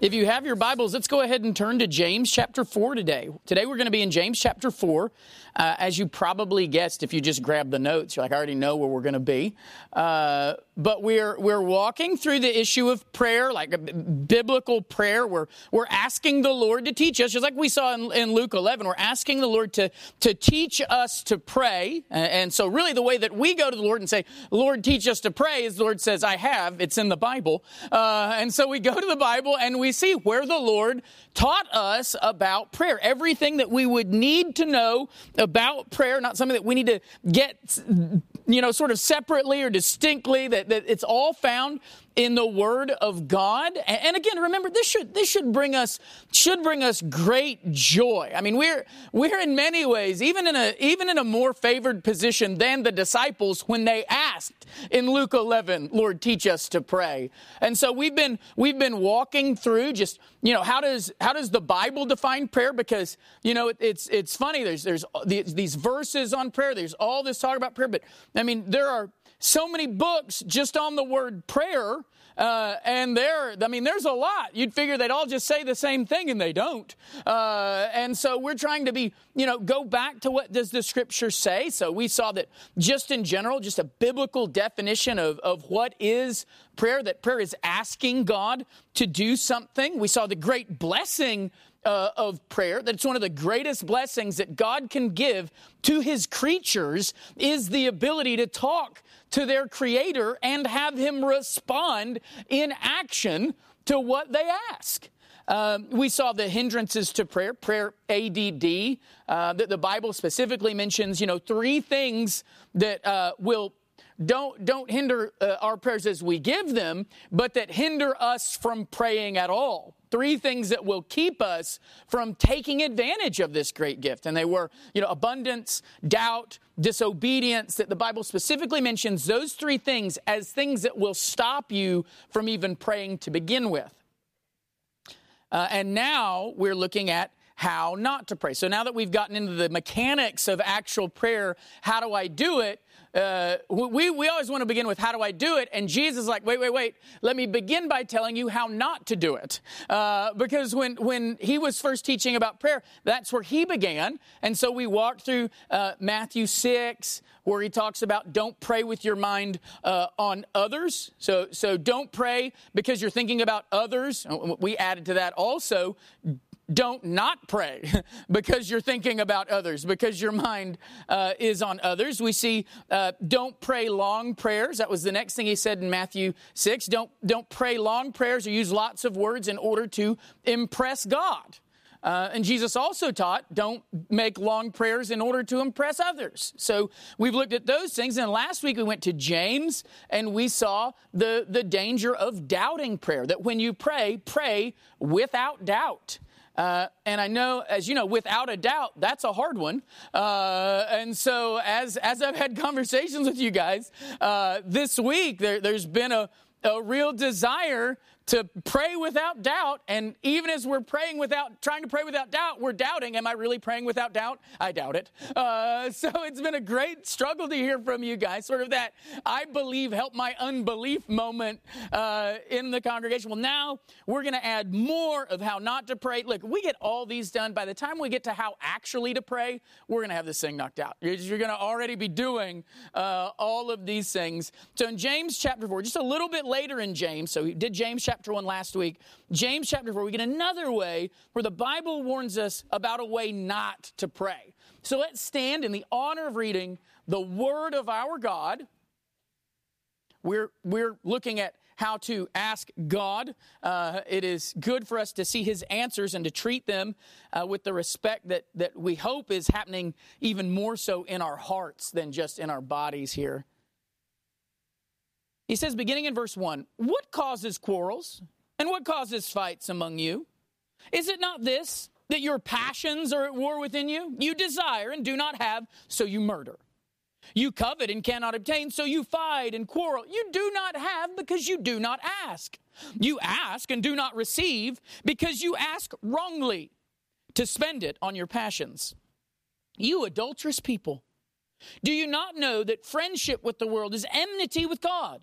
If you have your Bibles, let's go ahead and turn to James chapter 4 today. Today we're going to be in James chapter 4. Uh, as you probably guessed, if you just grabbed the notes, you're like, I already know where we're going to be. Uh, but we're, we're walking through the issue of prayer, like a biblical prayer. We're, we're asking the Lord to teach us, just like we saw in, in Luke 11. We're asking the Lord to, to teach us to pray. And so, really, the way that we go to the Lord and say, Lord, teach us to pray, is the Lord says, I have. It's in the Bible. Uh, and so we go to the Bible and we see where the Lord taught us about prayer. Everything that we would need to know about prayer, not something that we need to get, you know, sort of separately or distinctly, that, that it's all found in the Word of God. And again, remember this should this should bring us should bring us great joy. I mean, we're we're in many ways even in a even in a more favored position than the disciples when they asked in Luke 11, "Lord, teach us to pray." And so we've been we've been walking through just you know how does how does the Bible define prayer? Because you know it's it's funny. There's there's these verses on prayer. There's all this talk about prayer, but I mean there are so many books just on the word prayer. Uh, and there, I mean, there's a lot. You'd figure they'd all just say the same thing, and they don't. Uh, and so we're trying to be, you know, go back to what does the scripture say. So we saw that just in general, just a biblical definition of, of what is prayer, that prayer is asking God to do something. We saw the great blessing uh, of prayer, that it's one of the greatest blessings that God can give to his creatures is the ability to talk to their creator and have him respond in action to what they ask. Um, we saw the hindrances to prayer, prayer ADD, uh, that the Bible specifically mentions, you know, three things that uh, will don't don't hinder uh, our prayers as we give them, but that hinder us from praying at all. Three things that will keep us from taking advantage of this great gift, and they were, you know, abundance, doubt, disobedience. That the Bible specifically mentions those three things as things that will stop you from even praying to begin with. Uh, and now we're looking at how not to pray. So now that we've gotten into the mechanics of actual prayer, how do I do it? Uh, we, we always want to begin with how do I do it? And Jesus is like, wait, wait, wait. Let me begin by telling you how not to do it. Uh, because when, when he was first teaching about prayer, that's where he began. And so we walked through uh, Matthew 6, where he talks about don't pray with your mind uh, on others. So, so don't pray because you're thinking about others. We added to that also don't not pray because you're thinking about others, because your mind uh, is on others. We see uh, don't pray long prayers. That was the next thing he said in Matthew 6. Don't, don't pray long prayers or use lots of words in order to impress God. Uh, and Jesus also taught, don't make long prayers in order to impress others. So we've looked at those things. And last week we went to James and we saw the, the danger of doubting prayer, that when you pray, pray without doubt. Uh, and I know, as you know, without a doubt, that's a hard one. Uh, and so, as as I've had conversations with you guys uh, this week, there, has been a, a real desire to pray without doubt. And even as we're praying without, trying to pray without doubt, we're doubting, am I really praying without doubt? I doubt it. Uh, so it's been a great struggle to hear from you guys, sort of that I believe, help my unbelief moment uh, in the congregation. Well, now we're going to add more of how not to pray. Look, we get all these done. By the time we get to how actually to pray, we're going to have this thing knocked out. You're, you're going to already be doing uh, all of these things. So in James chapter 4, just a little bit later in James, so we did James chapter chapter 1 last week. James chapter 4, we get another way where the Bible warns us about a way not to pray. So let's stand in the honor of reading the Word of our God. We're, we're looking at how to ask God. Uh, it is good for us to see His answers and to treat them uh, with the respect that, that we hope is happening even more so in our hearts than just in our bodies here. He says, beginning in verse 1, What causes quarrels and what causes fights among you? Is it not this, that your passions are at war within you? You desire and do not have, so you murder. You covet and cannot obtain, so you fight and quarrel. You do not have because you do not ask. You ask and do not receive because you ask wrongly to spend it on your passions. You adulterous people, do you not know that friendship with the world is enmity with God?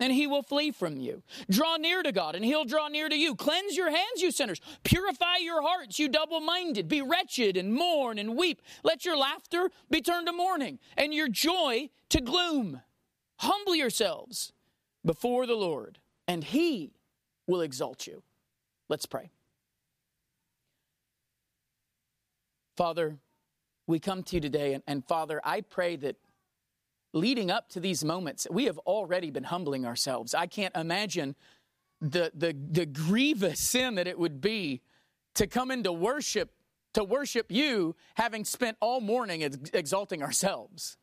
and he will flee from you. Draw near to God, and he'll draw near to you. Cleanse your hands, you sinners. Purify your hearts, you double minded. Be wretched and mourn and weep. Let your laughter be turned to mourning, and your joy to gloom. Humble yourselves before the Lord, and he will exalt you. Let's pray. Father, we come to you today, and, and Father, I pray that leading up to these moments, we have already been humbling ourselves. I can't imagine the, the, the grievous sin that it would be to come into worship, to worship you, having spent all morning exalting ourselves.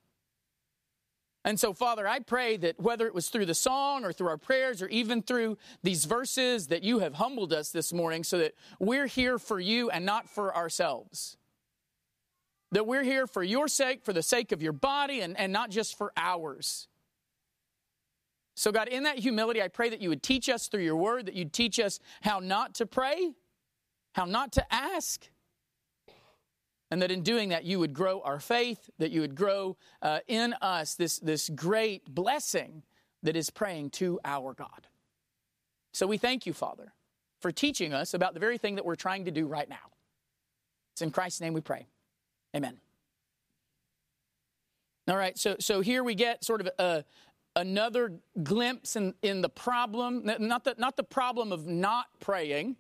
And so, Father, I pray that whether it was through the song or through our prayers or even through these verses, that you have humbled us this morning so that we're here for you and not for ourselves that we're here for your sake, for the sake of your body, and, and not just for ours. So, God, in that humility, I pray that you would teach us through your word, that you'd teach us how not to pray, how not to ask, and that in doing that, you would grow our faith, that you would grow uh, in us this, this great blessing that is praying to our God. So, we thank you, Father, for teaching us about the very thing that we're trying to do right now. It's in Christ's name we pray. Amen. All right, so so here we get sort of a, another glimpse in, in the problem, not the, not the problem of not praying.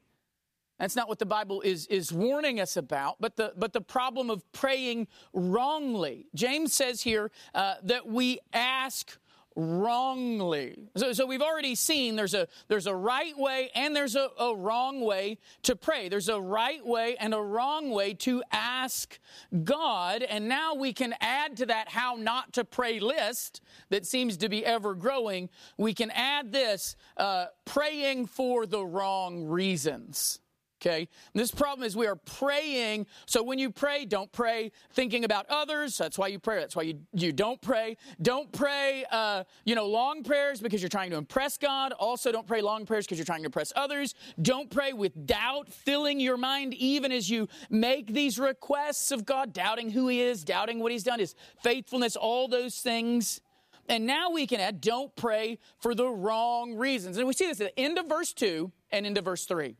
That's not what the Bible is, is warning us about, but the, but the problem of praying wrongly. James says here uh, that we ask wrongly. So, so, we've already seen there's a, there's a right way and there's a, a wrong way to pray. There's a right way and a wrong way to ask God. And now we can add to that how not to pray list that seems to be ever growing. We can add this uh, praying for the wrong reasons. Okay? this problem is we are praying. So when you pray, don't pray thinking about others. That's why you pray. That's why you, you don't pray. Don't pray, uh, you know, long prayers because you're trying to impress God. Also, don't pray long prayers because you're trying to impress others. Don't pray with doubt filling your mind even as you make these requests of God, doubting who He is, doubting what He's done, His faithfulness, all those things. And now we can add, don't pray for the wrong reasons. And we see this at the end of verse 2 and into verse 3.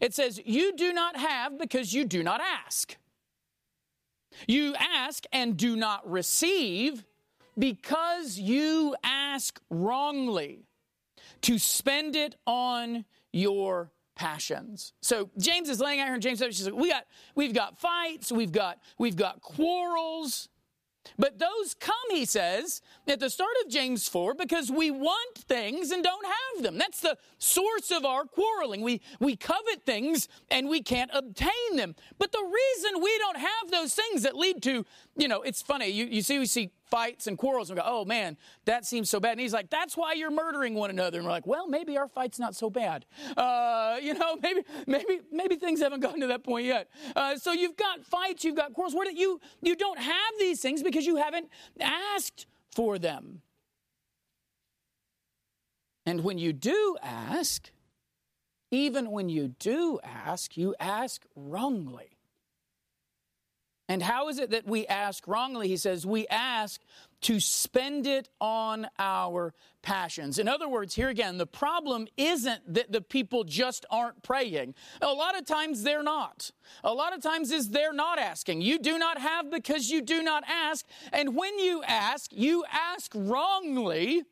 It says, You do not have because you do not ask. You ask and do not receive because you ask wrongly to spend it on your passions. So James is laying out here in James 7, she's like, we got, we've got fights, we've got, we've got quarrels, but those come, he says, at the start of James 4 because we want things and don't have them. That's the source of our quarreling. We, we covet things and we can't obtain them. But the reason we don't have those things that lead to, you know, it's funny. You, you see, we see fights and quarrels and go, oh man, that seems so bad. And he's like, that's why you're murdering one another. And we're like, well, maybe our fight's not so bad. Uh, you know, maybe, maybe, maybe things haven't gotten to that point yet. Uh, so you've got fights, you've got quarrels. Where you, you don't have these things because you haven't asked for them. And when you do ask, even when you do ask, you ask wrongly. And how is it that we ask wrongly? He says, we ask to spend it on our passions. In other words, here again, the problem isn't that the people just aren't praying. A lot of times they're not. A lot of times is they're not asking. You do not have because you do not ask. And when you ask, you ask wrongly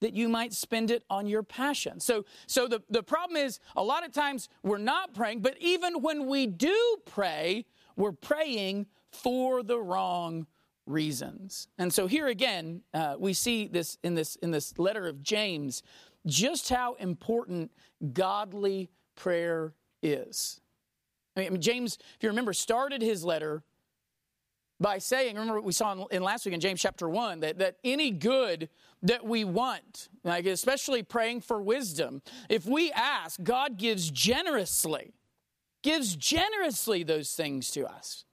that you might spend it on your passion. So, so the, the problem is a lot of times we're not praying, but even when we do pray, we're praying for the wrong reasons. And so here again, uh, we see this in this in this letter of James, just how important godly prayer is. I mean, James, if you remember, started his letter by saying, remember what we saw in, in, last week in James chapter 1, that, that any good that we want, like especially praying for wisdom, if we ask, God gives generously. Gives generously those things to us.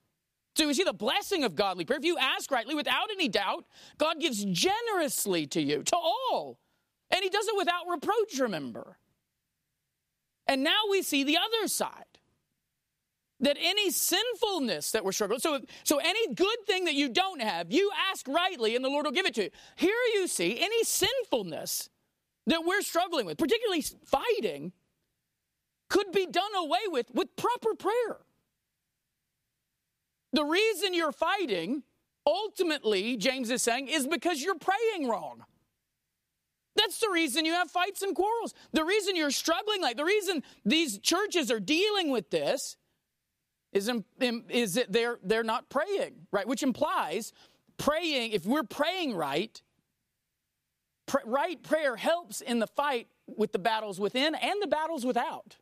So we see the blessing of godly prayer. If you ask rightly without any doubt, God gives generously to you, to all. And He does it without reproach, remember. And now we see the other side. That any sinfulness that we're struggling, so, so any good thing that you don't have, you ask rightly and the Lord will give it to you. Here you see any sinfulness that we're struggling with, particularly fighting, could be done away with with proper prayer. The reason you're fighting, ultimately, James is saying, is because you're praying wrong. That's the reason you have fights and quarrels. The reason you're struggling, like the reason these churches are dealing with this is, is that they're, they're not praying, right? Which implies praying, if we're praying right, pr- right prayer helps in the fight with the battles within and the battles without.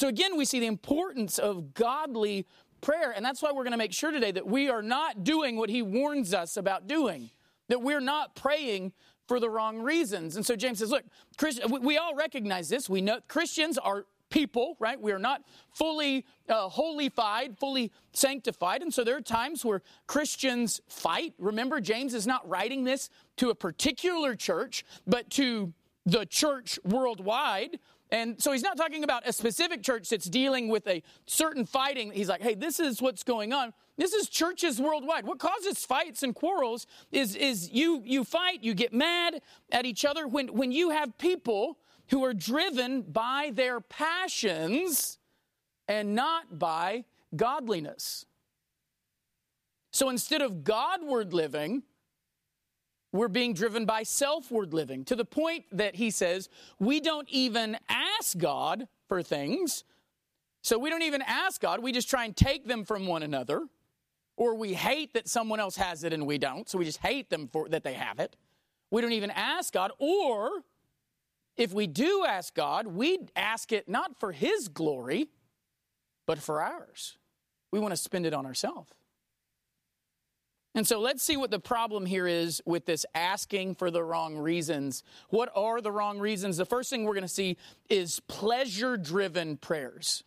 So again, we see the importance of godly prayer, and that's why we're going to make sure today that we are not doing what he warns us about doing, that we're not praying for the wrong reasons. And so James says, look, we all recognize this. We know Christians are people, right? We are not fully uh, holified, fully sanctified. And so there are times where Christians fight. Remember, James is not writing this to a particular church, but to the church worldwide. And so he's not talking about a specific church that's dealing with a certain fighting. He's like, hey, this is what's going on. This is churches worldwide. What causes fights and quarrels is, is you, you fight, you get mad at each other when, when you have people who are driven by their passions and not by godliness. So instead of Godward living, we're being driven by selfward living to the point that he says we don't even ask God for things. So we don't even ask God, we just try and take them from one another. Or we hate that someone else has it and we don't, so we just hate them for that they have it. We don't even ask God. Or if we do ask God, we ask it not for his glory, but for ours. We want to spend it on ourselves. And so let's see what the problem here is with this asking for the wrong reasons. What are the wrong reasons? The first thing we're going to see is pleasure driven prayers.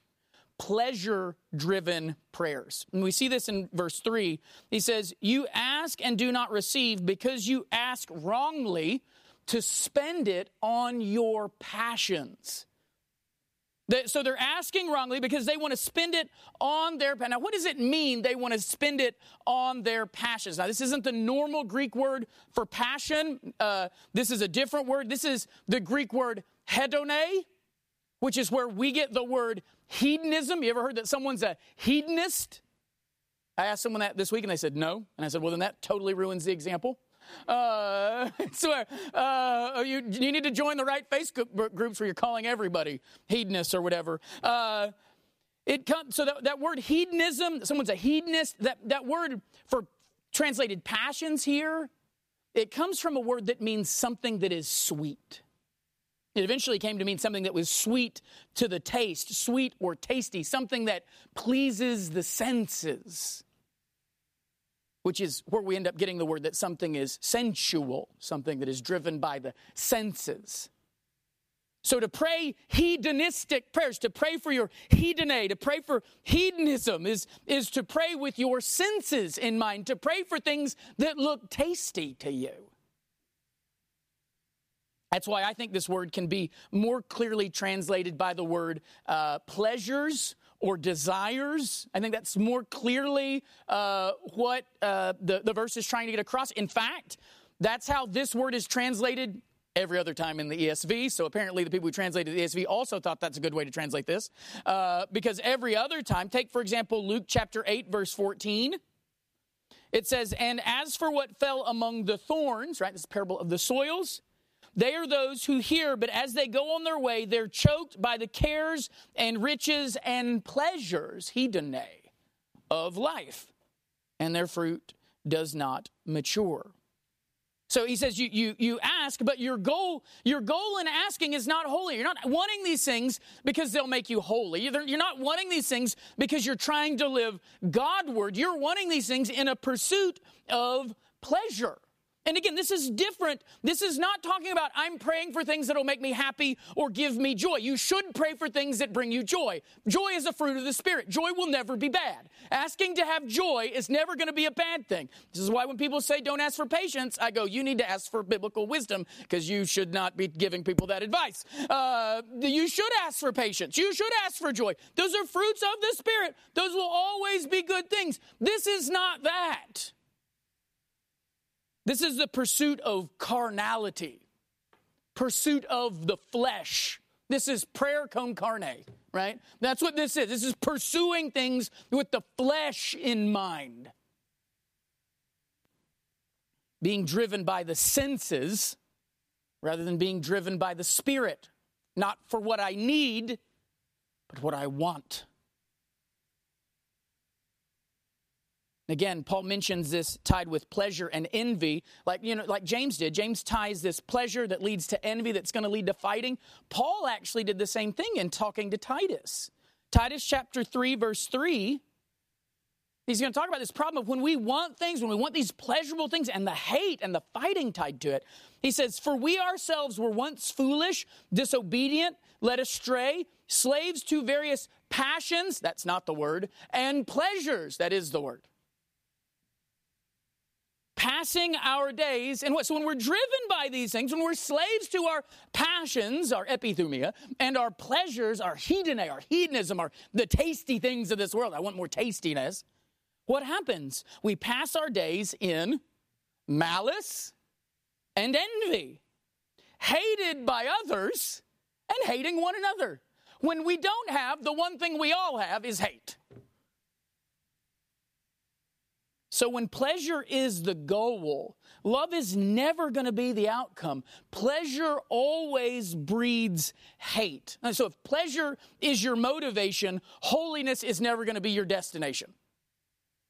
Pleasure driven prayers. And we see this in verse 3. He says, You ask and do not receive because you ask wrongly to spend it on your passions so they're asking wrongly because they want to spend it on their now what does it mean they want to spend it on their passions? Now this isn't the normal greek word for passion uh, this is a different word. This is the greek word hedone which is where we get the word hedonism. You ever heard that someone's a hedonist? I asked someone that this week and they said no and i said well then that totally ruins the example uh, swear, uh, you, you need to join the right Facebook groups where you're calling everybody hedonists or whatever. Uh, it comes, so that, that word hedonism, someone's a hedonist, that, that word for translated passions here, it comes from a word that means something that is sweet. It eventually came to mean something that was sweet to the taste, sweet or tasty, something that pleases the senses which is where we end up getting the word that something is sensual, something that is driven by the senses. So to pray hedonistic prayers, to pray for your hedone, to pray for hedonism is, is to pray with your senses in mind, to pray for things that look tasty to you. That's why I think this word can be more clearly translated by the word uh, pleasures or desires. I think that's more clearly uh, what uh, the, the verse is trying to get across. In fact, that's how this word is translated every other time in the ESV. So apparently, the people who translated the ESV also thought that's a good way to translate this. Uh, because every other time, take for example Luke chapter 8, verse 14. It says, And as for what fell among the thorns, right, this is parable of the soils, they are those who hear, but as they go on their way, they're choked by the cares and riches and pleasures, hedone, of life, and their fruit does not mature. So he says you, you, you ask, but your goal, your goal in asking is not holy. You're not wanting these things because they'll make you holy. You're, you're not wanting these things because you're trying to live Godward. You're wanting these things in a pursuit of pleasure. And again, this is different. This is not talking about I'm praying for things that will make me happy or give me joy. You should pray for things that bring you joy. Joy is a fruit of the Spirit. Joy will never be bad. Asking to have joy is never going to be a bad thing. This is why when people say don't ask for patience, I go, you need to ask for biblical wisdom because you should not be giving people that advice. Uh, you should ask for patience. You should ask for joy. Those are fruits of the Spirit. Those will always be good things. This is not that. This is the pursuit of carnality, pursuit of the flesh. This is prayer con carne, right? That's what this is. This is pursuing things with the flesh in mind. Being driven by the senses rather than being driven by the spirit. Not for what I need, but what I want. Again, Paul mentions this tied with pleasure and envy, like you know, like James did. James ties this pleasure that leads to envy that's going to lead to fighting. Paul actually did the same thing in talking to Titus. Titus chapter 3 verse 3 He's going to talk about this problem of when we want things, when we want these pleasurable things, and the hate and the fighting tied to it. He says, For we ourselves were once foolish, disobedient, led astray, slaves to various passions, that's not the word, and pleasures, that is the word passing our days. And what so when we're driven by these things when we're slaves to our passions our epithumia and our pleasures our hedone our hedonism our the tasty things of this world i want more tastiness what happens? We pass our days in malice and envy hated by others and hating one another. When we don't have the one thing we all have is hate So when pleasure is the goal, love is never going to be the outcome. Pleasure always breeds hate. And so if pleasure is your motivation, holiness is never going to be your destination.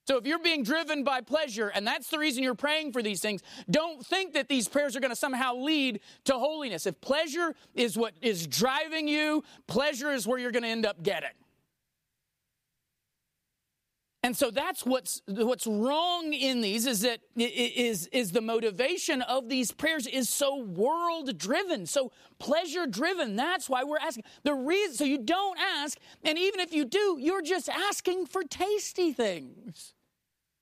So if you're being driven by pleasure and that's the reason you're praying for these things, don't think that these prayers are going to somehow lead to holiness. If pleasure is what is driving you, pleasure is where you're going to end up getting. And so that's what's what's wrong in these is that is is the motivation of these prayers is so world driven, so pleasure driven. That's why we're asking. The reason so you don't ask, and even if you do, you're just asking for tasty things.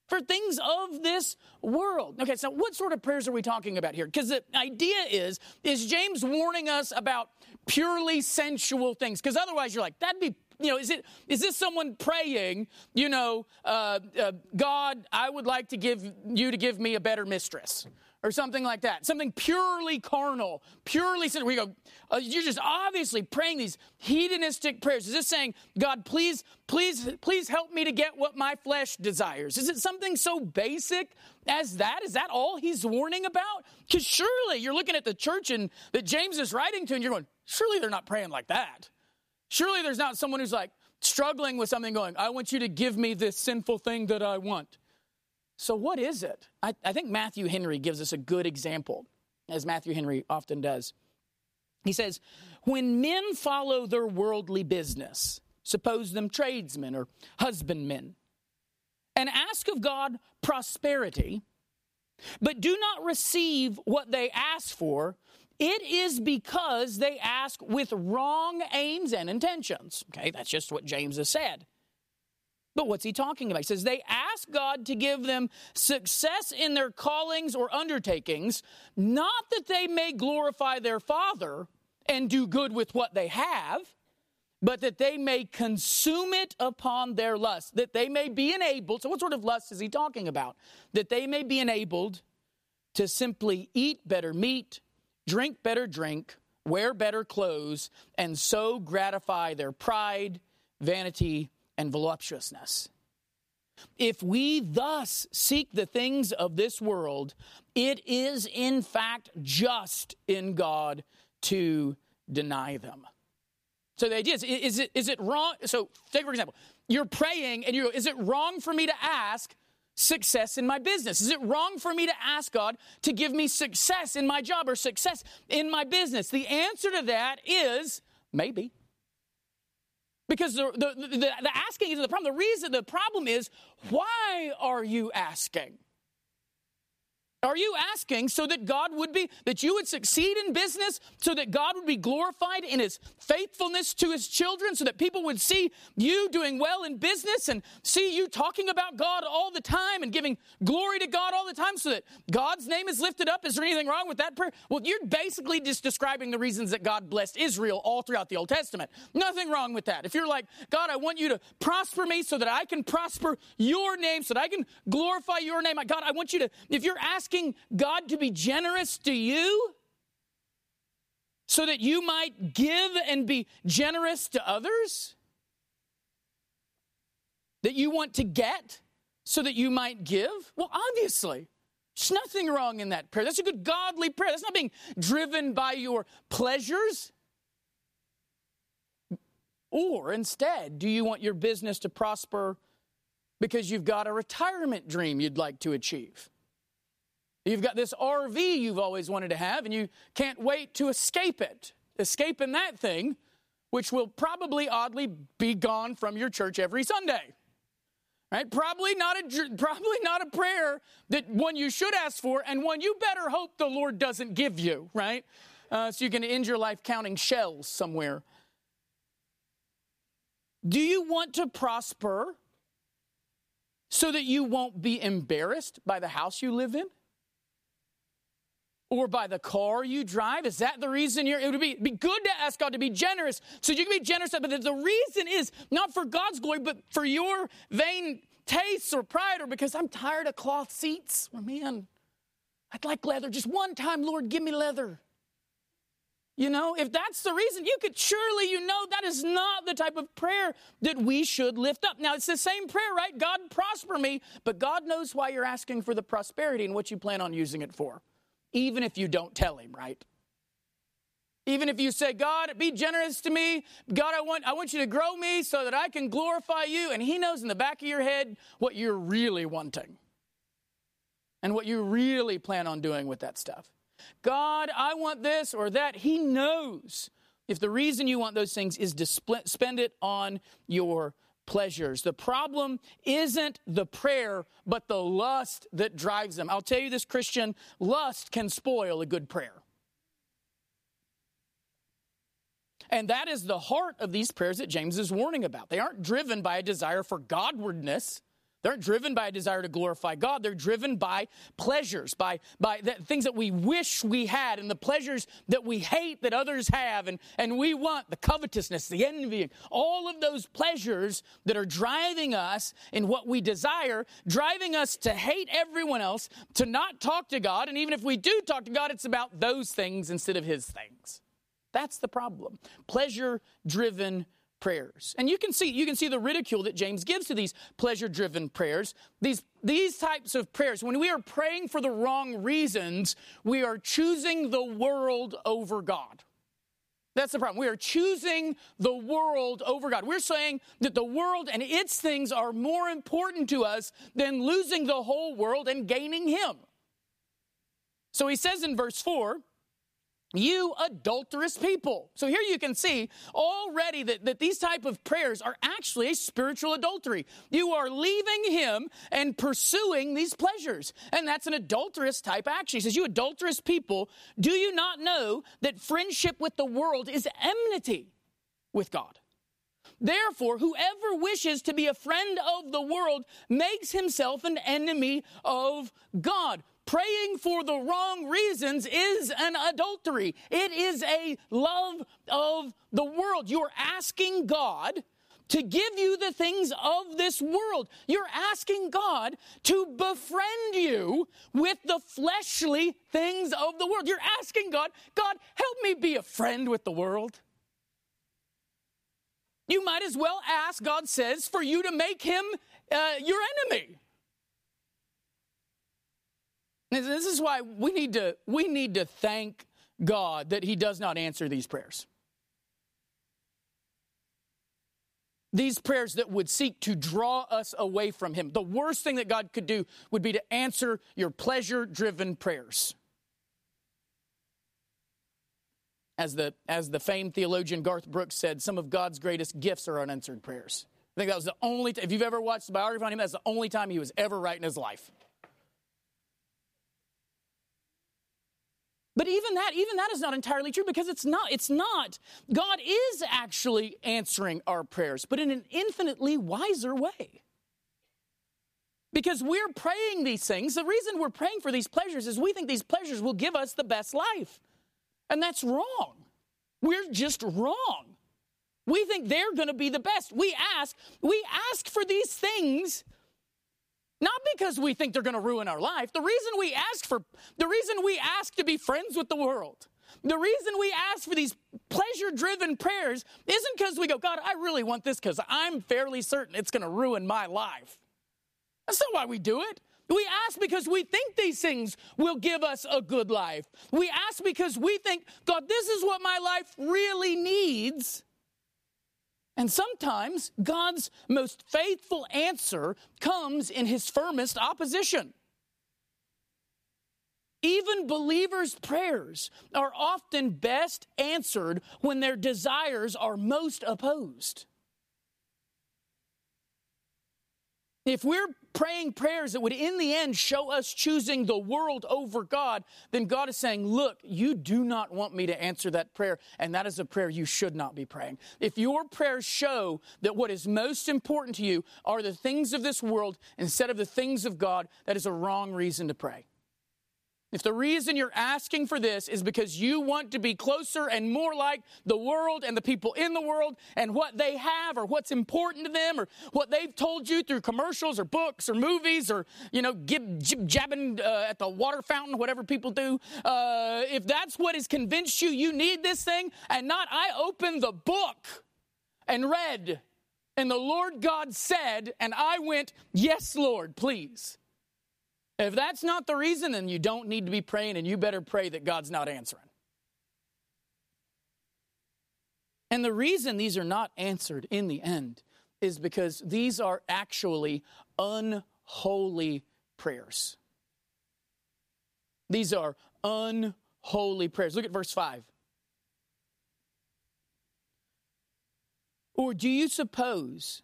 For things of this world. Okay, so what sort of prayers are we talking about here? Because the idea is, is James warning us about purely sensual things? Because otherwise you're like, that'd be you know, is it is this someone praying? You know, uh, uh, God, I would like to give you to give me a better mistress, or something like that. Something purely carnal, purely sinful. We go, uh, you're just obviously praying these hedonistic prayers. Is this saying, God, please, please, please help me to get what my flesh desires? Is it something so basic as that? Is that all he's warning about? Because surely you're looking at the church and that James is writing to, and you're going, surely they're not praying like that. Surely there's not someone who's like struggling with something going, I want you to give me this sinful thing that I want. So, what is it? I, I think Matthew Henry gives us a good example, as Matthew Henry often does. He says, When men follow their worldly business, suppose them tradesmen or husbandmen, and ask of God prosperity, but do not receive what they ask for, it is because they ask with wrong aims and intentions. Okay, that's just what James has said. But what's he talking about? He says they ask God to give them success in their callings or undertakings, not that they may glorify their Father and do good with what they have, but that they may consume it upon their lust, that they may be enabled. So, what sort of lust is he talking about? That they may be enabled to simply eat better meat, drink better drink, wear better clothes, and so gratify their pride, vanity, and voluptuousness. If we thus seek the things of this world, it is in fact just in God to deny them. So the idea is, is it, is it wrong? So take for example, you're praying and you go, is it wrong for me to ask success in my business? Is it wrong for me to ask God to give me success in my job or success in my business? The answer to that is maybe. Because the, the, the, the asking isn't the problem. The reason, the problem is, why are you asking? Are you asking so that God would be, that you would succeed in business, so that God would be glorified in his faithfulness to his children, so that people would see you doing well in business and see you talking about God all the time and giving glory to God all the time so that God's name is lifted up? Is there anything wrong with that prayer? Well, you're basically just describing the reasons that God blessed Israel all throughout the Old Testament. Nothing wrong with that. If you're like, God, I want you to prosper me so that I can prosper your name, so that I can glorify your name. God, I want you to, if you're asking, asking God to be generous to you so that you might give and be generous to others? That you want to get so that you might give? Well, obviously. There's nothing wrong in that prayer. That's a good godly prayer. That's not being driven by your pleasures. Or instead, do you want your business to prosper because you've got a retirement dream you'd like to achieve? You've got this RV you've always wanted to have, and you can't wait to escape it. Escaping that thing, which will probably oddly be gone from your church every Sunday. Right? Probably not a probably not a prayer that one you should ask for, and one you better hope the Lord doesn't give you. Right? Uh, so you can end your life counting shells somewhere. Do you want to prosper so that you won't be embarrassed by the house you live in? Or by the car you drive? Is that the reason you're? It would be, be good to ask God to be generous so you can be generous, but the reason is not for God's glory, but for your vain tastes or pride or because I'm tired of cloth seats. Oh, man, I'd like leather. Just one time, Lord, give me leather. You know, if that's the reason, you could surely, you know, that is not the type of prayer that we should lift up. Now, it's the same prayer, right? God prosper me, but God knows why you're asking for the prosperity and what you plan on using it for even if you don't tell him, right? Even if you say, God, be generous to me. God, I want, I want you to grow me so that I can glorify you. And he knows in the back of your head what you're really wanting and what you really plan on doing with that stuff. God, I want this or that. He knows if the reason you want those things is to spend it on your pleasures. The problem isn't the prayer, but the lust that drives them. I'll tell you this, Christian lust can spoil a good prayer. And that is the heart of these prayers that James is warning about. They aren't driven by a desire for Godwardness. They aren't driven by a desire to glorify God. They're driven by pleasures, by, by the things that we wish we had and the pleasures that we hate that others have and, and we want, the covetousness, the envying, all of those pleasures that are driving us in what we desire, driving us to hate everyone else, to not talk to God. And even if we do talk to God, it's about those things instead of His things. That's the problem. Pleasure driven prayers. And you can see you can see the ridicule that James gives to these pleasure-driven prayers. These these types of prayers, when we are praying for the wrong reasons, we are choosing the world over God. That's the problem. We are choosing the world over God. We're saying that the world and its things are more important to us than losing the whole world and gaining Him. So he says in verse 4 you adulterous people. So here you can see already that, that these type of prayers are actually a spiritual adultery. You are leaving him and pursuing these pleasures. And that's an adulterous type action. He says, you adulterous people, do you not know that friendship with the world is enmity with God? Therefore, whoever wishes to be a friend of the world makes himself an enemy of God praying for the wrong reasons is an adultery. It is a love of the world. You're asking God to give you the things of this world. You're asking God to befriend you with the fleshly things of the world. You're asking God, God, help me be a friend with the world. You might as well ask, God says, for you to make him uh, your enemy. This is why we need to, we need to thank God that He does not answer these prayers. These prayers that would seek to draw us away from Him. The worst thing that God could do would be to answer your pleasure driven prayers. As the, as the famed theologian Garth Brooks said, some of God's greatest gifts are unanswered prayers. I think that was the only, t- if you've ever watched the biography on him, that's the only time he was ever right in his life. But even that, even that is not entirely true because it's not. It's not. God is actually answering our prayers, but in an infinitely wiser way. Because we're praying these things. The reason we're praying for these pleasures is we think these pleasures will give us the best life. And that's wrong. We're just wrong. We think they're going to be the best. We ask, we ask for these things not because we think they're going to ruin our life. The reason we ask for the reason we ask to be friends with the world. The reason we ask for these pleasure driven prayers isn't because we go, God, I really want this because I'm fairly certain it's going to ruin my life. That's not why we do it. We ask because we think these things will give us a good life. We ask because we think, God, this is what my life really needs. And sometimes God's most faithful answer comes in his firmest opposition. Even believers' prayers are often best answered when their desires are most opposed. If we're praying prayers that would in the end show us choosing the world over God, then God is saying, Look, you do not want me to answer that prayer, and that is a prayer you should not be praying. If your prayers show that what is most important to you are the things of this world instead of the things of God, that is a wrong reason to pray. If the reason you're asking for this is because you want to be closer and more like the world and the people in the world and what they have or what's important to them or what they've told you through commercials or books or movies or, you know, gib, jib, jabbing uh, at the water fountain, whatever people do, uh, if that's what has convinced you you need this thing and not, I opened the book and read and the Lord God said, and I went, Yes, Lord, please. If that's not the reason, then you don't need to be praying, and you better pray that God's not answering. And the reason these are not answered in the end is because these are actually unholy prayers. These are unholy prayers. Look at verse 5. Or do you suppose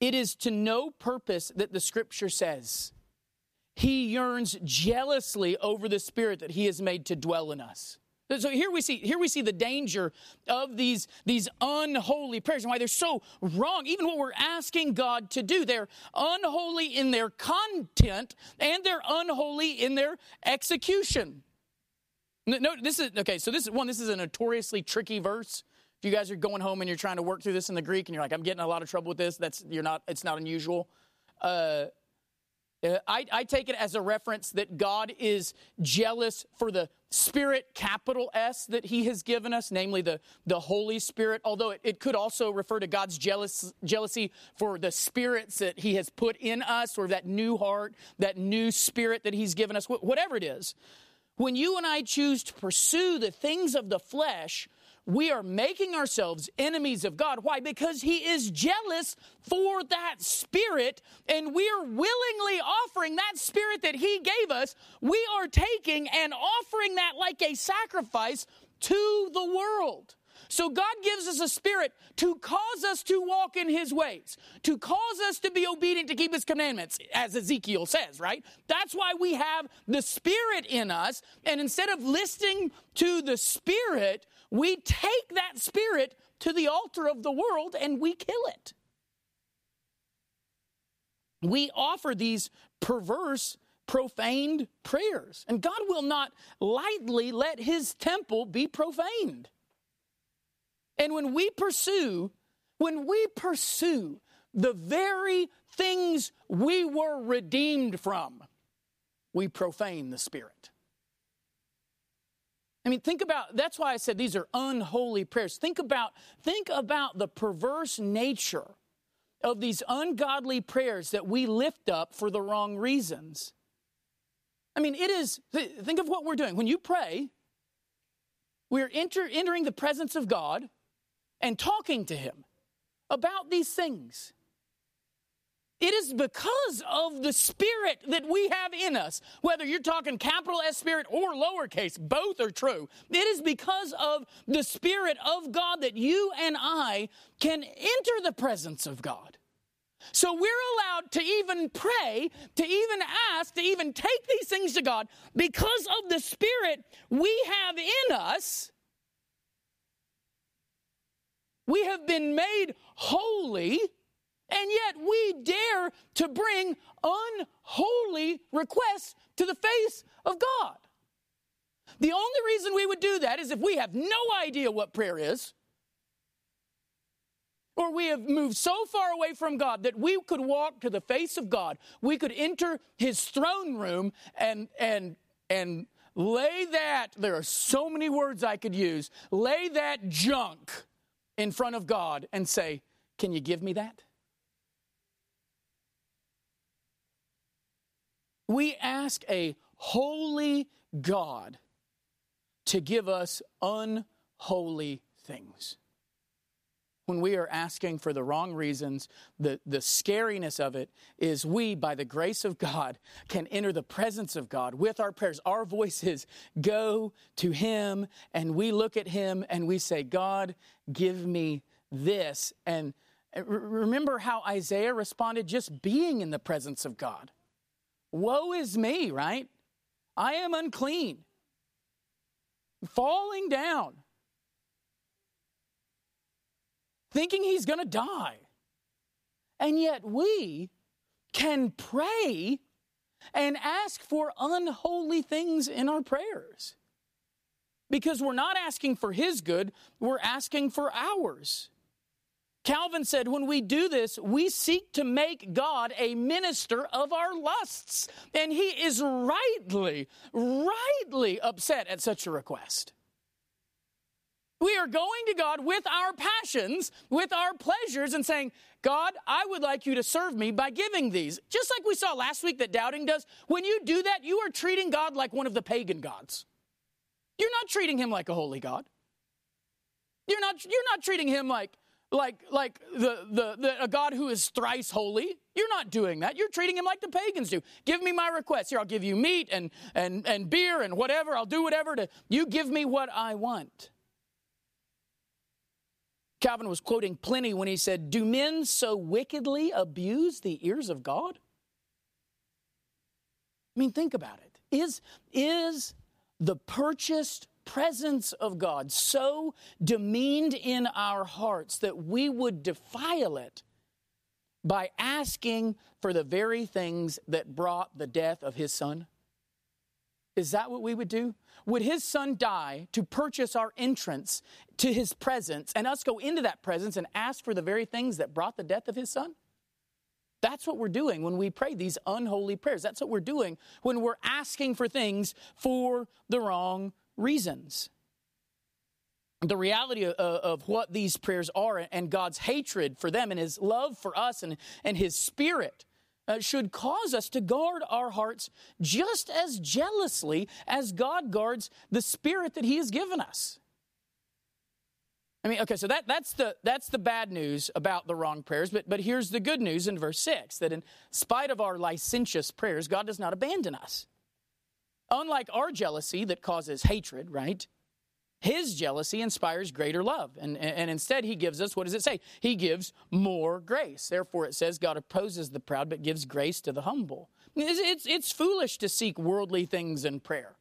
it is to no purpose that the scripture says, he yearns jealously over the spirit that he has made to dwell in us. So here we see here we see the danger of these these unholy prayers and why they're so wrong. Even what we're asking God to do, they're unholy in their content and they're unholy in their execution. No, this is okay. So this is one. This is a notoriously tricky verse. If you guys are going home and you're trying to work through this in the Greek and you're like, I'm getting a lot of trouble with this. That's you're not. It's not unusual. Uh, uh, I, I, take it as a reference that God is jealous for the Spirit, capital S, that He has given us, namely the, the Holy Spirit, although it, it could also refer to God's jealous, jealousy for the spirits that He has put in us, or that new heart, that new spirit that He's given us, whatever it is. When you and I choose to pursue the things of the flesh, we are making ourselves enemies of God. Why? Because He is jealous for that Spirit, and we are willingly offering that Spirit that He gave us. We are taking and offering that like a sacrifice to the world. So God gives us a spirit to cause us to walk in his ways, to cause us to be obedient to keep his commandments, as Ezekiel says, right? That's why we have the spirit in us. And instead of listening to the spirit, we take that spirit to the altar of the world and we kill it. We offer these perverse, profaned prayers. And God will not lightly let his temple be profaned. And when we pursue, when we pursue the very things we were redeemed from, we profane the Spirit. I mean, think about that's why I said these are unholy prayers. Think about think about the perverse nature of these ungodly prayers that we lift up for the wrong reasons. I mean, it is think of what we're doing. When you pray, we're enter, entering the presence of God and talking to him about these things. It is because of the spirit that we have in us. Whether you're talking capital S spirit or lowercase, both are true. It is because of the spirit of God that you and I can enter the presence of God. So we're allowed to even pray, to even ask, to even take these things to God because of the Spirit we have in us. We have been made holy, and yet we dare to bring unholy requests to the face of God. The only reason we would do that is if we have no idea what prayer is or we have moved so far away from God that we could walk to the face of God. We could enter his throne room and and and lay that there are so many words I could use. Lay that junk in front of God and say, "Can you give me that?" We ask a holy God to give us unholy things when we are asking for the wrong reasons, the, the scariness of it is we, by the grace of God, can enter the presence of God with our prayers. Our voices go to Him, and we look at Him and we say, God, give me this. And uh, remember how Isaiah responded just being in the presence of God. Woe is me, right? I am unclean, falling down thinking he's going to die. And yet we can pray and ask for unholy things in our prayers. Because we're not asking for his good, we're asking for ours. Calvin said, when we do this, we seek to make God a minister of our lusts. And he is rightly, rightly upset at such a request. We are going to God with our passions, with our pleasures, and saying, God, I would like you to serve me by giving these. Just like we saw last week that doubting does. When you do that, you are treating God like one of the pagan gods. You're not treating him like a holy God. You're not, you're not treating him like, like, like the, the, the, a God who is thrice holy. You're not doing that. You're treating him like the pagans do. Give me my request. Here, I'll give you meat and, and, and beer and whatever. I'll do whatever to, you give me what I want. Calvin was quoting Pliny when he said, Do men so wickedly abuse the ears of God? I mean, think about it. Is, is the purchased presence of God so demeaned in our hearts that we would defile it by asking for the very things that brought the death of his son? Is that what we would do? Would his son die to purchase our entrance to his presence and us go into that presence and ask for the very things that brought the death of his son? That's what we're doing when we pray these unholy prayers. That's what we're doing when we're asking for things for the wrong reasons. The reality of, of what these prayers are and God's hatred for them and his love for us and, and his spirit uh, should cause us to guard our hearts just as jealously as God guards the spirit that He has given us. I mean, okay, so that, that's, the, that's the bad news about the wrong prayers, but, but here's the good news in verse 6 that in spite of our licentious prayers, God does not abandon us. Unlike our jealousy that causes hatred, right? His jealousy inspires greater love. And, and instead, he gives us, what does it say? He gives more grace. Therefore, it says, God opposes the proud, but gives grace to the humble. It's, it's, it's foolish to seek worldly things in prayer.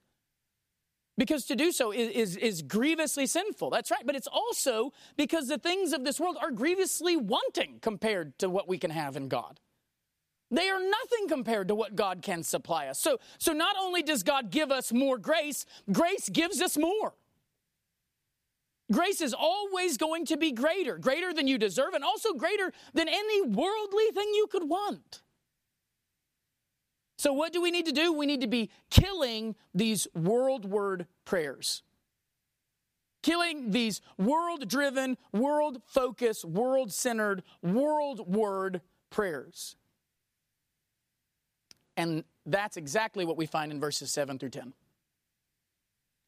Because to do so is, is, is, grievously sinful. That's right. But it's also because the things of this world are grievously wanting compared to what we can have in God. They are nothing compared to what God can supply us. So, so not only does God give us more grace, grace gives us more. Grace is always going to be greater, greater than you deserve, and also greater than any worldly thing you could want. So, what do we need to do? We need to be killing these worldward prayers. Killing these world driven, world focused, world centered, worldward prayers. And that's exactly what we find in verses 7 through 10.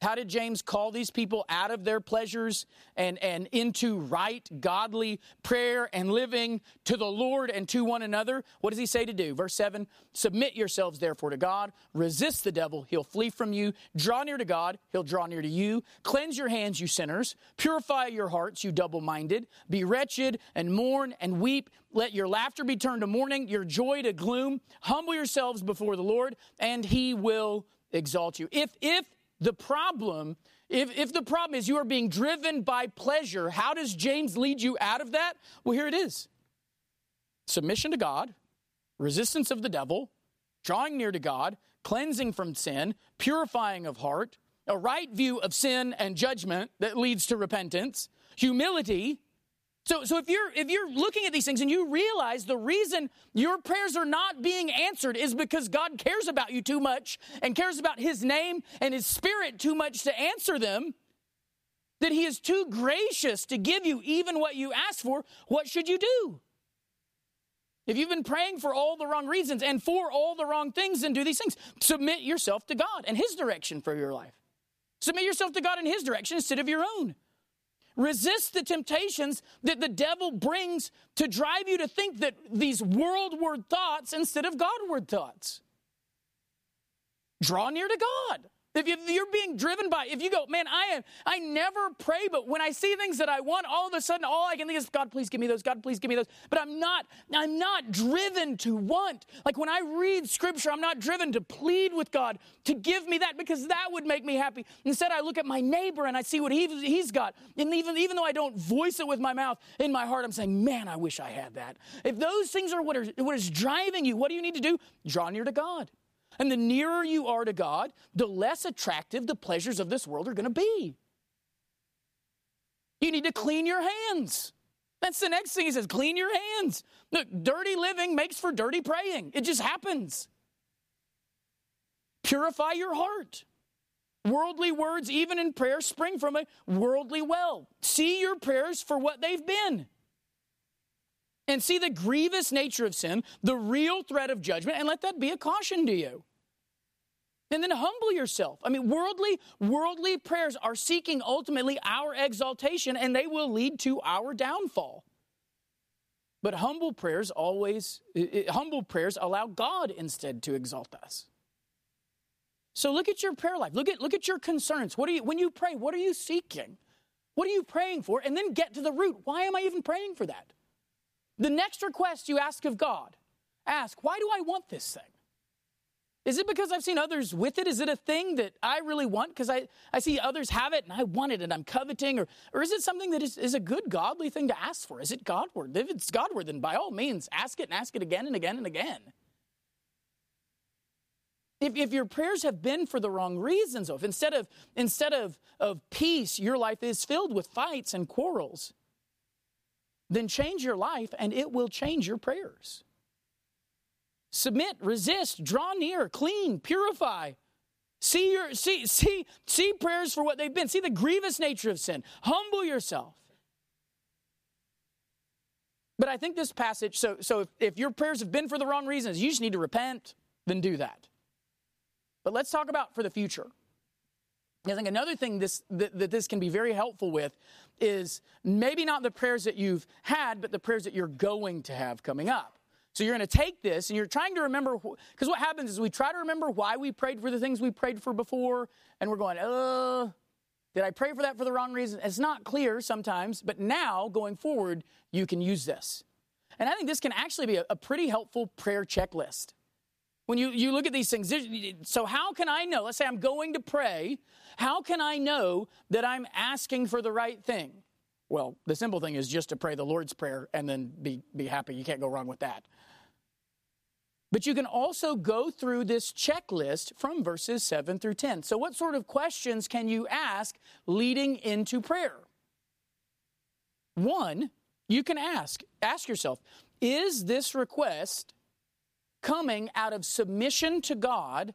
How did James call these people out of their pleasures and, and into right, godly prayer and living to the Lord and to one another? What does he say to do? Verse 7 Submit yourselves therefore to God, resist the devil, he'll flee from you. Draw near to God, he'll draw near to you. Cleanse your hands, you sinners. Purify your hearts, you double minded. Be wretched and mourn and weep. Let your laughter be turned to mourning, your joy to gloom. Humble yourselves before the Lord, and he will exalt you. If, if the problem, if, if the problem is you are being driven by pleasure, how does James lead you out of that? Well, here it is submission to God, resistance of the devil, drawing near to God, cleansing from sin, purifying of heart, a right view of sin and judgment that leads to repentance, humility, so, so if you're if you're looking at these things and you realize the reason your prayers are not being answered is because God cares about you too much and cares about his name and his spirit too much to answer them, that he is too gracious to give you even what you ask for, what should you do? If you've been praying for all the wrong reasons and for all the wrong things, then do these things. Submit yourself to God and his direction for your life. Submit yourself to God in his direction instead of your own. Resist the temptations that the devil brings to drive you to think that these worldward thoughts instead of Godward thoughts. Draw near to God. If you're being driven by, if you go, man, I am, I never pray, but when I see things that I want, all of a sudden, all I can think is, God, please give me those. God, please give me those. But I'm not, I'm not driven to want. Like when I read Scripture, I'm not driven to plead with God to give me that because that would make me happy. Instead, I look at my neighbor and I see what he, he's got, and even even though I don't voice it with my mouth, in my heart, I'm saying, man, I wish I had that. If those things are what, are what is driving you, what do you need to do? Draw near to God. And the nearer you are to God, the less attractive the pleasures of this world are going to be. You need to clean your hands. That's the next thing he says clean your hands. Look, dirty living makes for dirty praying, it just happens. Purify your heart. Worldly words, even in prayer, spring from a worldly well. See your prayers for what they've been and see the grievous nature of sin, the real threat of judgment, and let that be a caution to you. And then humble yourself. I mean, worldly, worldly prayers are seeking ultimately our exaltation, and they will lead to our downfall. But humble prayers always, humble prayers allow God instead to exalt us. So look at your prayer life. Look at, look at your concerns. What are you, when you pray, what are you seeking? What are you praying for? And then get to the root. Why am I even praying for that? The next request you ask of God, ask, why do I want this thing? Is it because I've seen others with it? Is it a thing that I really want because I, I see others have it and I want it and I'm coveting? Or, or is it something that is, is a good, godly thing to ask for? Is it Godward? If it's Godward, then by all means, ask it and ask it again and again and again. If, if your prayers have been for the wrong reasons, if instead of, instead of, of peace, your life is filled with fights and quarrels, then change your life and it will change your prayers. Submit, resist, draw near, clean, purify. See your see see see prayers for what they've been. See the grievous nature of sin. Humble yourself. But I think this passage, so so if, if your prayers have been for the wrong reasons, you just need to repent, then do that. But let's talk about for the future. I think another thing this, that, that, this can be very helpful with is maybe not the prayers that you've had, but the prayers that you're going to have coming up. So you're going to take this and you're trying to remember, because what happens is we try to remember why we prayed for the things we prayed for before, and we're going, uh, did I pray for that for the wrong reason? It's not clear sometimes, but now going forward, you can use this. And I think this can actually be a, a pretty helpful prayer checklist. When you, you look at these things, so how can I know? Let's say I'm going to pray. How can I know that I'm asking for the right thing? Well, the simple thing is just to pray the Lord's Prayer and then be, be happy. You can't go wrong with that. But you can also go through this checklist from verses 7 through 10. So, what sort of questions can you ask leading into prayer? One, you can ask, ask yourself, is this request coming out of submission to God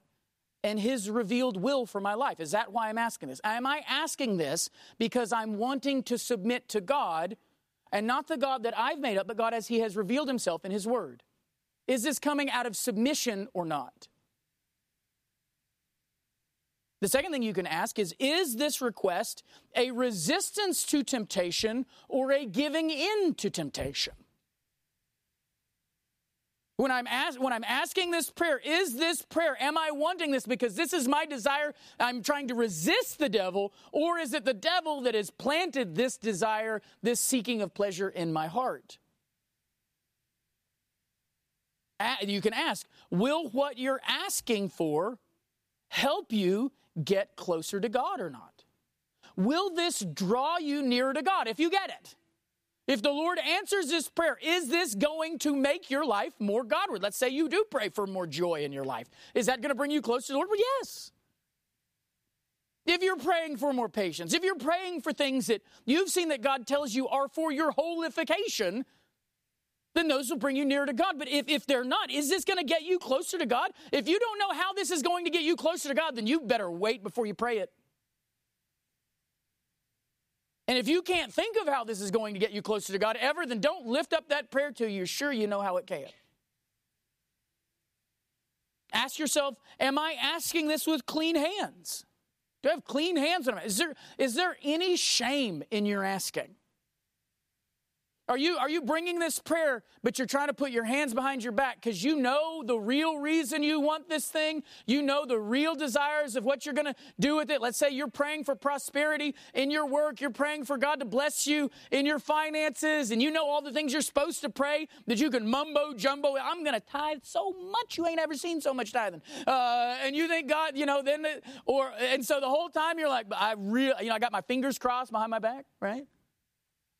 and His revealed will for my life? Is that why I'm asking this? Am I asking this because I'm wanting to submit to God and not the God that I've made up, but God as He has revealed Himself in His Word? Is this coming out of submission or not? The second thing you can ask is Is this request a resistance to temptation or a giving in to temptation? When I'm, when I'm asking this prayer, is this prayer, am I wanting this because this is my desire? I'm trying to resist the devil, or is it the devil that has planted this desire, this seeking of pleasure in my heart? You can ask, will what you're asking for help you get closer to God or not? Will this draw you nearer to God if you get it? If the Lord answers this prayer, is this going to make your life more Godward? Let's say you do pray for more joy in your life. Is that going to bring you closer to the Lord? Well, yes. If you're praying for more patience, if you're praying for things that you've seen that God tells you are for your holification, then those will bring you nearer to God. But if, if they're not, is this going to get you closer to God? If you don't know how this is going to get you closer to God, then you better wait before you pray it. And if you can't think of how this is going to get you closer to God ever, then don't lift up that prayer till you're sure you know how it can. Ask yourself, am I asking this with clean hands? Do I have clean hands? Is there, is there any shame in your asking? Are you, are you bringing this prayer, but you're trying to put your hands behind your back because you know the real reason you want this thing? You know the real desires of what you're going to do with it. Let's say you're praying for prosperity in your work. You're praying for God to bless you in your finances, and you know all the things you're supposed to pray that you can mumbo jumbo. I'm going to tithe so much you ain't ever seen so much tithing. Uh, and you think God, you know, then, or, and so the whole time you're like, I really, you know, I got my fingers crossed behind my back, right?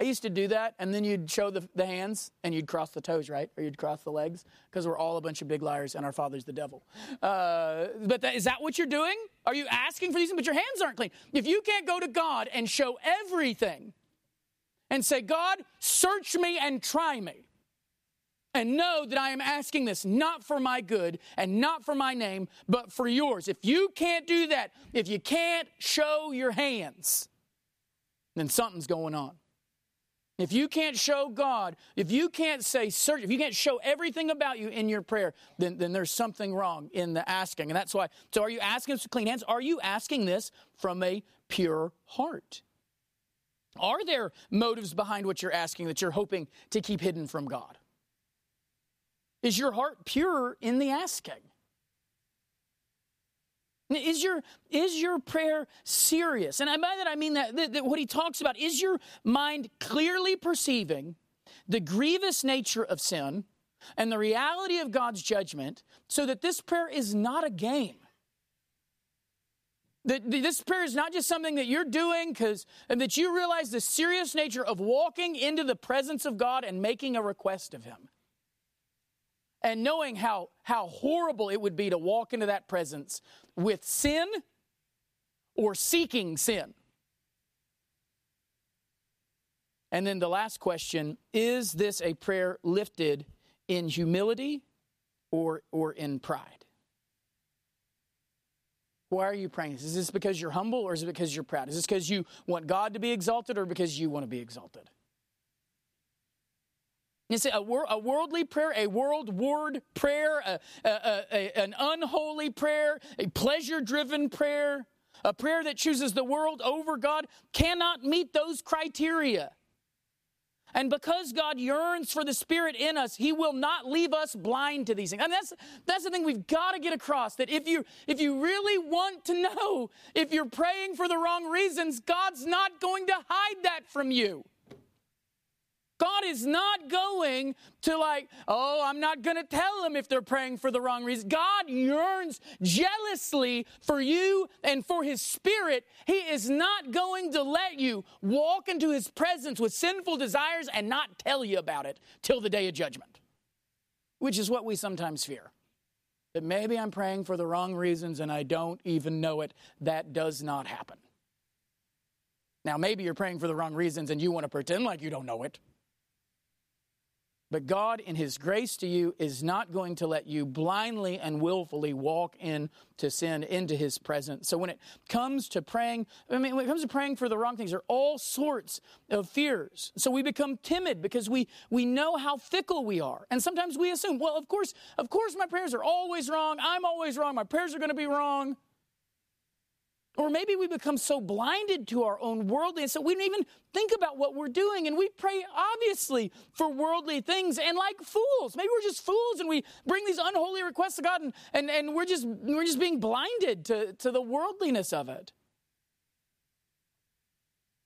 I used to do that, and then you'd show the, the hands and you'd cross the toes, right? Or you'd cross the legs, because we're all a bunch of big liars and our father's the devil. Uh, but that, is that what you're doing? Are you asking for these things, but your hands aren't clean? If you can't go to God and show everything and say, God, search me and try me, and know that I am asking this not for my good and not for my name, but for yours. If you can't do that, if you can't show your hands, then something's going on. If you can't show God, if you can't say search, if you can't show everything about you in your prayer, then, then there's something wrong in the asking. And that's why, so are you asking us to clean hands? Are you asking this from a pure heart? Are there motives behind what you're asking that you're hoping to keep hidden from God? Is your heart pure in the asking? Is your, is your prayer serious? And by that I mean that, that, that, what he talks about is your mind clearly perceiving the grievous nature of sin and the reality of God's judgment so that this prayer is not a game. That this prayer is not just something that you're doing because and that you realize the serious nature of walking into the presence of God and making a request of him and knowing how, how horrible it would be to walk into that presence with sin or seeking sin. And then the last question is this a prayer lifted in humility or, or in pride? Why are you praying? Is this because you're humble or is it because you're proud? Is this because you want God to be exalted or because you want to be exalted? See, a, wor- a, worldly prayer, a worldward prayer, a, a, an unholy prayer, a pleasure driven prayer, a prayer that chooses the world over God cannot meet those criteria. And because God yearns for the Spirit in us, He will not leave us blind to these things. And that's, that's the thing we've got to get across that if you, if you really want to know if you're praying for the wrong reasons, God's not going to hide that from you. God is not going to like, oh, I'm not going to tell them if they're praying for the wrong reason. God yearns jealously for you and for his spirit. He is not going to let you walk into his presence with sinful desires and not tell you about it till the day of judgment, which is what we sometimes fear. That maybe I'm praying for the wrong reasons and I don't even know it. That does not happen. Now, maybe you're praying for the wrong reasons and you want to pretend like you don't know it. But God, in His grace to you, is not going to let you blindly and willfully walk into sin, into His presence. So when it comes to praying, I mean, when it comes to praying for the wrong things, there are all sorts of fears. So we become timid because we, we know how fickle we are. And sometimes we assume, well, of course, of course my prayers are always wrong. I'm always wrong. My prayers are going to be wrong. Or maybe we become so blinded to our own worldliness that we don't even think about what we're doing. And we pray, obviously, for worldly things and like fools. Maybe we're just fools and we bring these unholy requests to God and, and, and we're, just, we're just being blinded to, to the worldliness of it.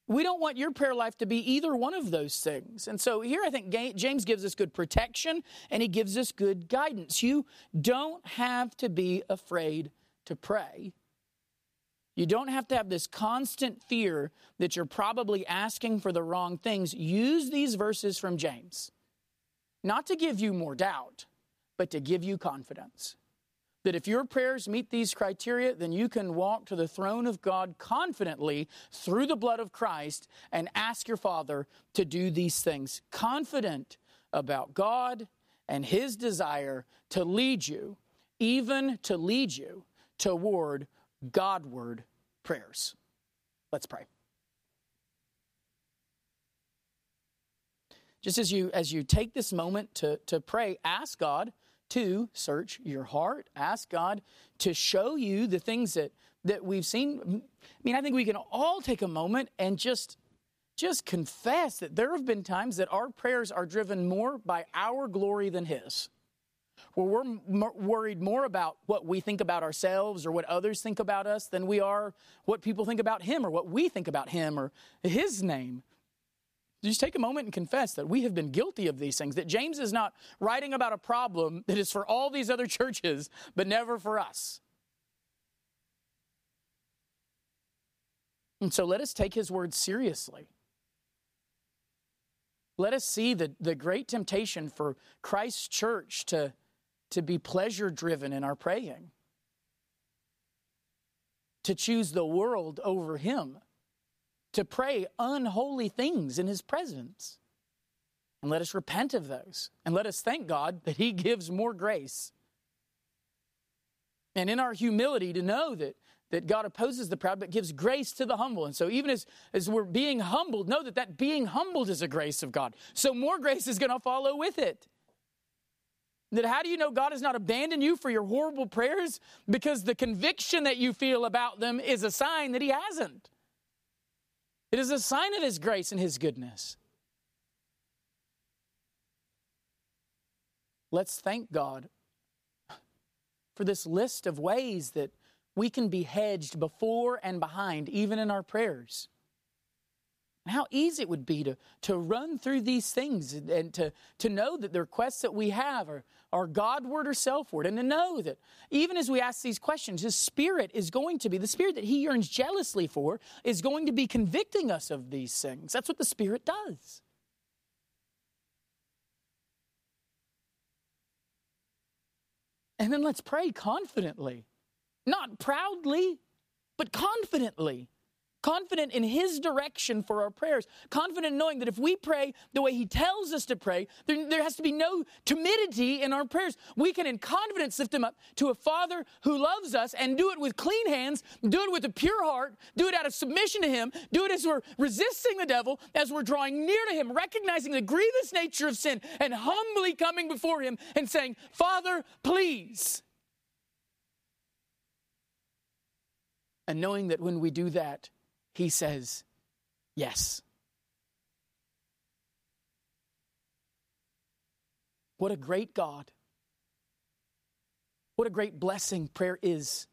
We don't want your prayer life to be either one of those things. And so here I think James gives us good protection and he gives us good guidance. You don't have to be afraid to pray you don't have to have this constant fear that you're probably asking for the wrong things. Use these verses from James, not to give you more doubt, but to give you confidence. That if your prayers meet these criteria, then you can walk to the throne of God confidently through the blood of Christ and ask your Father to do these things. Confident about God and His desire to lead you, even to lead you toward Godward prayers. Let's pray. Just as you as you take this moment to, to pray, ask God to search your heart. Ask God to show you the things that, that we've seen. I mean, I think we can all take a moment and just just confess that there have been times that our prayers are driven more by our glory than His where we're m- worried more about what we think about ourselves or what others think about us than we are what people think about him or what we think about him or his name. Just take a moment and confess that we have been guilty of these things, that James is not writing about a problem that is for all these other churches, but never for us. And so let us take his word seriously. Let us see the, the great temptation for Christ's church to to be pleasure driven in our praying, to choose the world over Him, to pray unholy things in His presence. And let us repent of those. And let us thank God that He gives more grace. And in our humility, to know that, that God opposes the proud but gives grace to the humble. And so, even as, as we're being humbled, know that that being humbled is a grace of God. So, more grace is going to follow with it. That how do you know God has not abandoned you for your horrible prayers? Because the conviction that you feel about them is a sign that He hasn't. It is a sign of His grace and His goodness. Let's thank God for this list of ways that we can be hedged before and behind, even in our prayers. How easy it would be to, to run through these things and to, to know that the requests that we have are, are Godward or selfward, and to know that even as we ask these questions, His Spirit is going to be, the Spirit that He yearns jealously for, is going to be convicting us of these things. That's what the Spirit does. And then let's pray confidently, not proudly, but confidently confident in His direction for our prayers, confident knowing that if we pray the way He tells us to pray, there, there, has to be no timidity in our prayers. We can, in confidence, lift Him up to a Father who loves us and do it with clean hands, do it with a pure heart, do it out of submission to Him, do it as we're resisting the devil, as we're drawing near to Him, recognizing the grievous nature of sin, and humbly coming before Him and saying, Father, please. And knowing that when we do that, he says, Yes. What a great God. What a great blessing prayer is.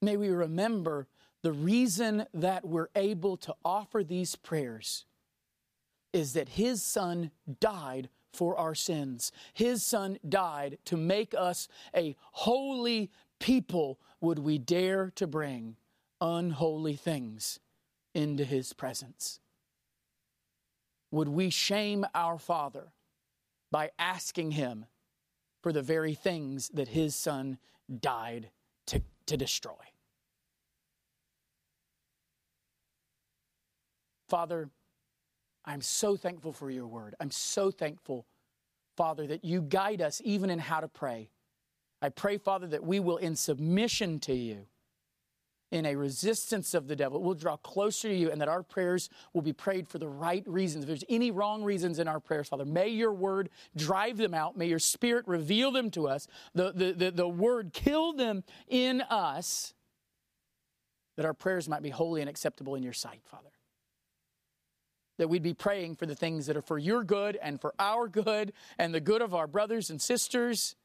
May we remember the reason that we're able to offer these prayers is that His Son died for our sins. His Son died to make us a holy people would we dare to bring unholy things into his presence? Would we shame our Father by asking him for the very things that his Son died to, to destroy? Father, I'm so thankful for your word. I'm so thankful, Father, that you guide us even in how to pray. I pray, Father, that we will, in submission to you, in a resistance of the devil. We'll draw closer to you and that our prayers will be prayed for the right reasons. If there's any wrong reasons in our prayers, Father, may your word drive them out. May your spirit reveal them to us. The, the, the, the word kill them in us that our prayers might be holy and acceptable in your sight, Father. That we'd be praying for the things that are for your good and for our good and the good of our brothers and sisters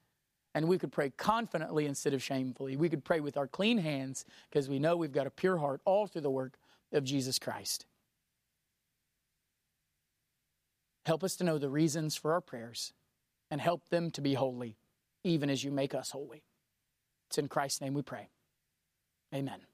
and we could pray confidently instead of shamefully. We could pray with our clean hands because we know we've got a pure heart all through the work of Jesus Christ. Help us to know the reasons for our prayers and help them to be holy, even as you make us holy. It's in Christ's name we pray. Amen.